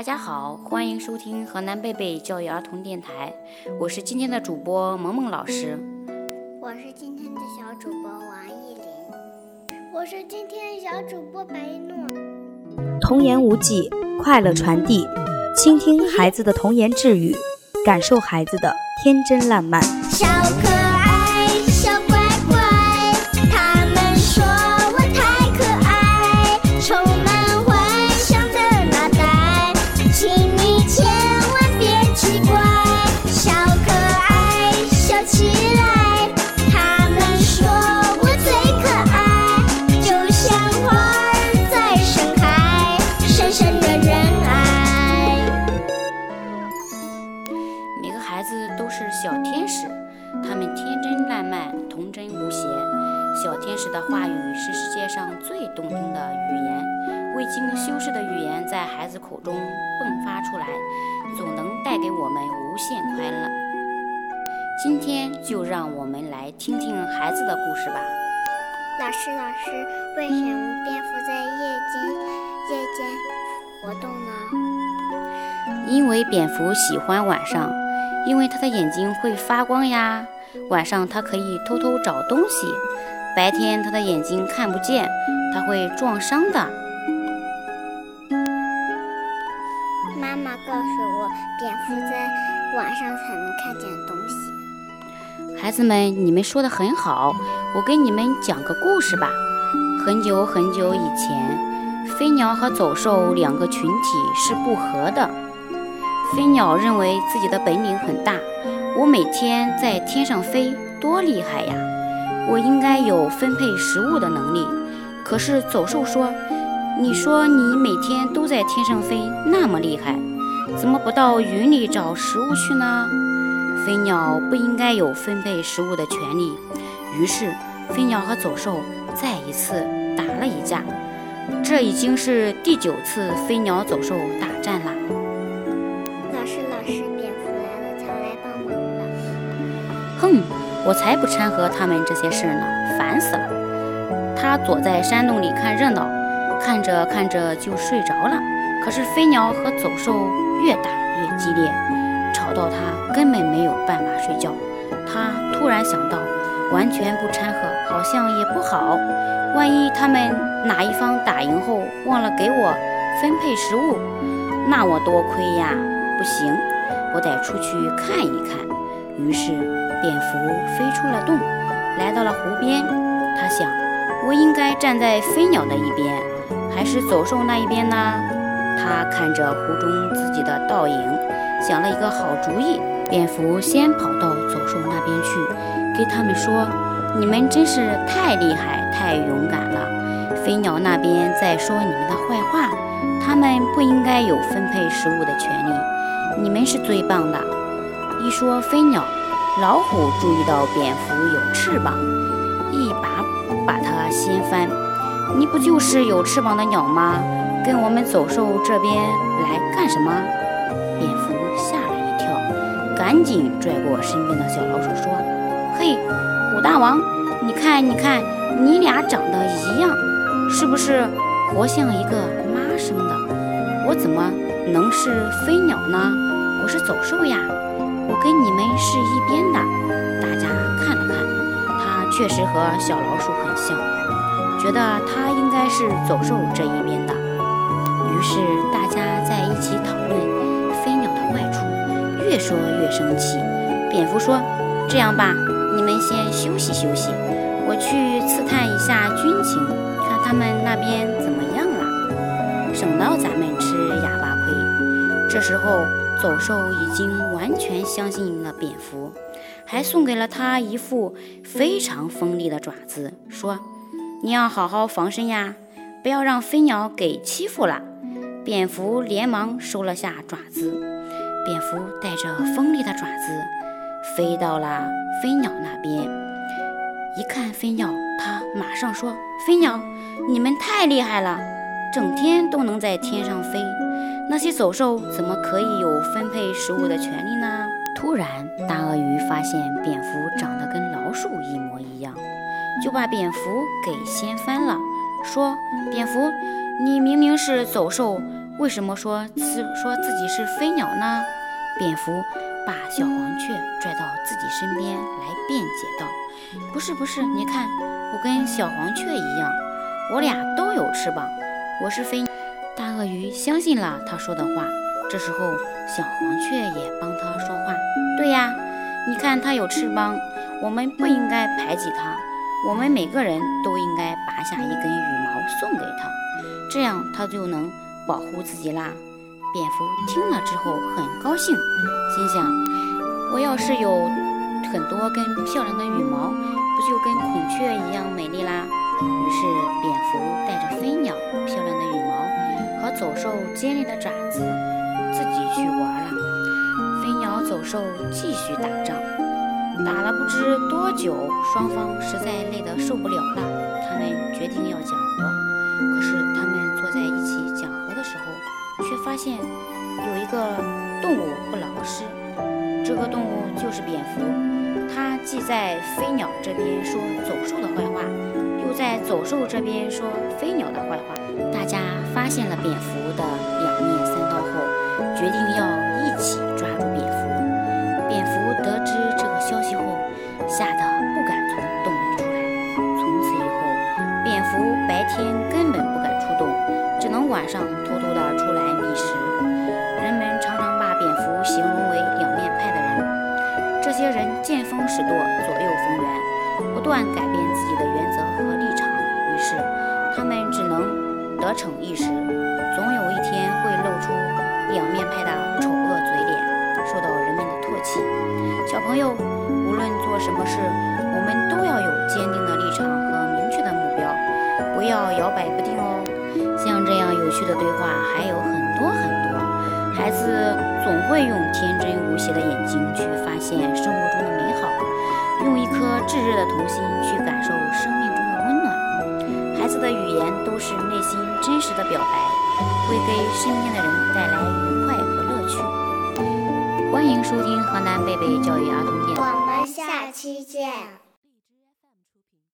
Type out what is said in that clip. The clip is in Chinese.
大家好，欢迎收听河南贝贝教育儿童电台，我是今天的主播萌萌老师。我是今天的小主播王艺林，我是今天的小主播白一诺。童言无忌，快乐传递，倾听孩子的童言稚语，感受孩子的天真烂漫。小可使，他们天真烂漫，童真无邪。小天使的话语是世界上最动听的语言，未经修饰的语言在孩子口中迸发出来，总能带给我们无限快乐。今天就让我们来听听孩子的故事吧。老师，老师，为什么蝙蝠在夜间夜间活动呢？因为蝙蝠喜欢晚上，因为他的眼睛会发光呀。晚上它可以偷偷找东西，白天他的眼睛看不见，他会撞伤的。妈妈告诉我，蝙蝠在晚上才能看见东西。孩子们，你们说的很好，我给你们讲个故事吧。很久很久以前，飞鸟和走兽两个群体是不和的。飞鸟认为自己的本领很大，我每天在天上飞，多厉害呀！我应该有分配食物的能力。可是走兽说：“你说你每天都在天上飞，那么厉害，怎么不到云里找食物去呢？”飞鸟不应该有分配食物的权利。于是，飞鸟和走兽再一次打了一架。这已经是第九次飞鸟走兽大战了。哼，我才不掺和他们这些事呢，烦死了。他躲在山洞里看热闹，看着看着就睡着了。可是飞鸟和走兽越打越激烈，吵到他根本没有办法睡觉。他突然想到，完全不掺和好像也不好。万一他们哪一方打赢后忘了给我分配食物，那我多亏呀！不行，我得出去看一看。于是，蝙蝠飞出了洞，来到了湖边。他想，我应该站在飞鸟的一边，还是走兽那一边呢？他看着湖中自己的倒影，想了一个好主意。蝙蝠先跑到走兽那边去，跟他们说：“你们真是太厉害、太勇敢了。飞鸟那边在说你们的坏话，他们不应该有分配食物的权利。你们是最棒的。”一说飞鸟，老虎注意到蝙蝠有翅膀，一把把它掀翻。你不就是有翅膀的鸟吗？跟我们走兽这边来干什么？蝙蝠吓了一跳，赶紧拽过身边的小老鼠说：“嘿，虎大王，你看，你看，你俩长得一样，是不是活像一个妈生的？我怎么能是飞鸟呢？我是走兽呀，跟你们是一边的。”大家看了看，它确实和小老鼠很像，觉得它应该是走兽这一边的。于是大家在一起讨论飞鸟的坏处，越说越生气。蝙蝠说：“这样吧，你们先休息休息，我去刺探一下军情，看他们那边怎么样了，省得咱们吃哑巴亏。”这时候，走兽已经完全相信了蝙蝠，还送给了他一副非常锋利的爪子，说：“你要好好防身呀，不要让飞鸟给欺负了。”蝙蝠连忙收了下爪子。蝙蝠带着锋利的爪子飞到了飞鸟那边，一看飞鸟，它马上说：“飞鸟，你们太厉害了，整天都能在天上飞。那些走兽怎么可以有分配食物的权利呢？”突然，大鳄鱼发现蝙蝠长得跟老鼠一模一样，就把蝙蝠给掀翻了，说：“蝙蝠。”你明明是走兽，为什么说自说自己是飞鸟呢？蝙蝠把小黄雀拽到自己身边来辩解道：“不是不是，你看我跟小黄雀一样，我俩都有翅膀，我是飞。”鳄鱼相信了他说的话。这时候，小黄雀也帮他说话：“对呀，你看它有翅膀，我们不应该排挤它，我们每个人都应该拔下一根羽毛送给它，这样它就能保护自己啦。”蝙蝠听了之后很高兴，心想：“我要是有很多根漂亮的羽毛，不就跟孔雀一样美丽啦？”于是，蝙蝠带着飞鸟漂亮的羽毛走兽尖利的爪子，自己去玩了。飞鸟、走兽继续打仗，打了不知多久，双方实在累得受不了了，他们决定要讲和。可是，他们坐在一起讲和的时候，却发现有一个动物不老实，这个动物就是蝙蝠。它既在飞鸟这边说走兽的坏话，又在走兽这边说飞鸟的坏话。大家发现了蝙蝠的两面三刀后，决定要一起抓住蝙蝠。蝙蝠得知这个消息后，吓得不敢从洞里出来。从此以后，蝙蝠白天根本不敢出洞，只能晚上偷偷的出来觅食。人们常常把蝙蝠形容为两面派的人，这些人见风使舵，左右逢源，不断改变自己的原则和立场，于是他们只能得逞一时，总有一天会露出两面派的丑恶嘴脸，受到人们的唾弃。小朋友，无论做什么事，我们都要有坚定的立场和明确的目标，不要摇摆不定哦。像这样有趣的对话还有很多很多，孩子总会用天真无邪的眼睛去发现生活中的美好，用一颗炙热的童心去感受生命。子的语言都是内心真实的表白，会给身边的人带来愉快和乐趣。欢迎收听河南贝贝教育儿童电台。我们下期见。